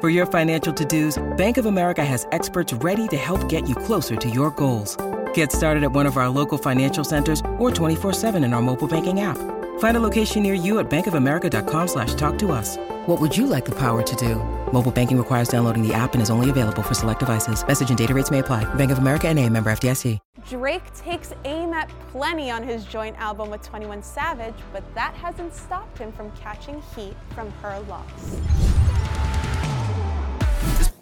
For your financial to-dos, Bank of America has experts ready to help get you closer to your goals. Get started at one of our local financial centers or 24-7 in our mobile banking app. Find a location near you at bankofamerica.com slash talk to us. What would you like the power to do? Mobile banking requires downloading the app and is only available for select devices. Message and data rates may apply. Bank of America and a member FDIC. Drake takes aim at plenty on his joint album with 21 Savage, but that hasn't stopped him from catching heat from her loss.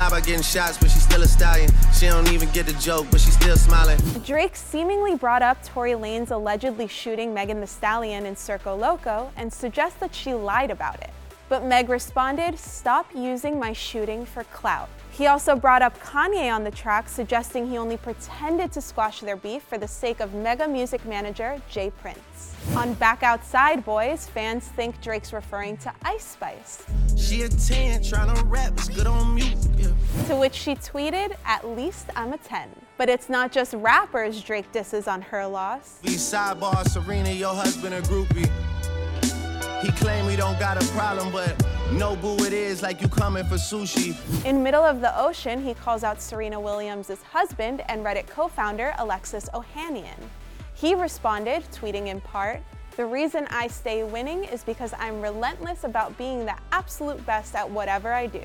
About getting shots, but she's still a stallion. She don't even get the joke, but she's still smiling. Drake seemingly brought up Tory Lanez allegedly shooting Megan Thee Stallion in Circo Loco and suggests that she lied about it. But Meg responded, Stop using my shooting for clout. He also brought up Kanye on the track, suggesting he only pretended to squash their beef for the sake of mega music manager J. Prince. On Back Outside Boys, fans think Drake's referring to Ice Spice. She a 10, trying to rap, it's good on mute. Yeah. To which she tweeted, At least I'm a 10. But it's not just rappers Drake disses on her loss. Be sidebar, Serena, your husband a groupie. He claim he don't got a problem, but no boo it is like you coming for sushi. In Middle of the Ocean, he calls out Serena Williams' husband and Reddit co-founder Alexis Ohanian. He responded, tweeting in part, the reason I stay winning is because I'm relentless about being the absolute best at whatever I do,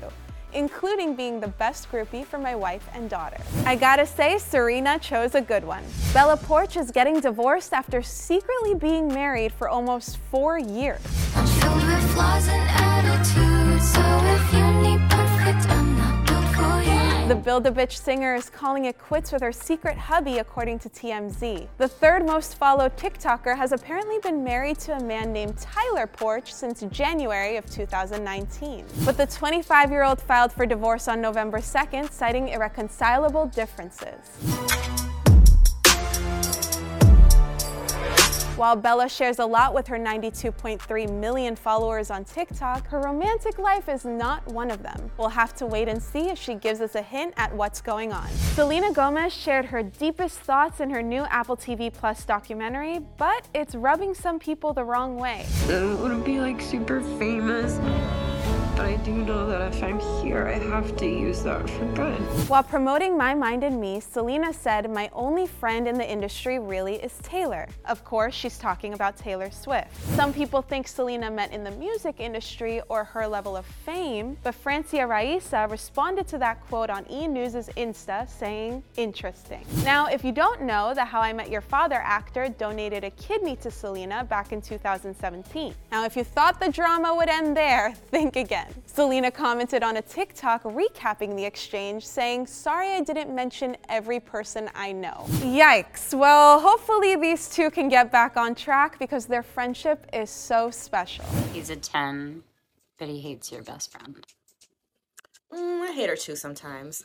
including being the best groupie for my wife and daughter. I gotta say, Serena chose a good one. Bella Poarch is getting divorced after secretly being married for almost four years. The Build a Bitch singer is calling it quits with her secret hubby, according to TMZ. The third most followed TikToker has apparently been married to a man named Tyler Poarch since January of 2019. But the 25 year old filed for divorce on November 2nd, citing irreconcilable differences. While Bella shares a lot with her 92.3 million followers on TikTok, her romantic life is not one of them. We'll have to wait and see if she gives us a hint at what's going on. Selena Gomez shared her deepest thoughts in her new Apple TV Plus documentary, but it's rubbing some people the wrong way. I want to be like super famous. But I do know that if I'm here, I have to use that for good. While promoting My Mind and Me, Selena said, My only friend in the industry really is Taylor. Of course, she's talking about Taylor Swift. Some people think Selena meant in the music industry or her level of fame, but Francia Raisa responded to that quote on E! News' Insta saying, Interesting. Now, if you don't know, the How I Met Your Father actor donated a kidney to Selena back in 2017. Now, if you thought the drama would end there, think again. Selena commented on a TikTok recapping the exchange, saying, Sorry I didn't mention every person I know. Yikes. Well, hopefully these two can get back on track because their friendship is so special. He's a 10, but he hates your best friend. Mm, I hate her too sometimes.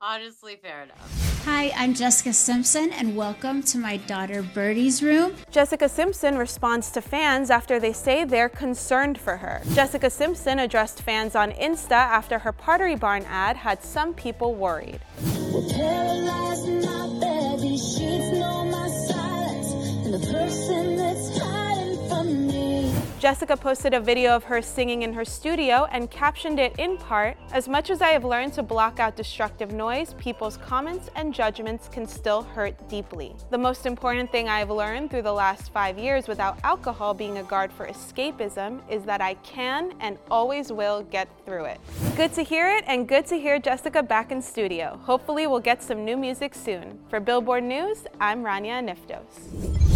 Honestly, fair enough. Hi, I'm Jessica Simpson, and welcome to my daughter Birdie's room. Jessica Simpson responds to fans after they say they're concerned for her. Jessica Simpson addressed fans on Insta after her Pottery Barn ad had some people worried. Jessica posted a video of her singing in her studio and captioned it in part As much as I have learned to block out destructive noise, people's comments and judgments can still hurt deeply. The most important thing I have learned through the last five years without alcohol being a guard for escapism is that I can and always will get through it. Good to hear it and good to hear Jessica back in studio. Hopefully, we'll get some new music soon. For Billboard News, I'm Rania Aniftos.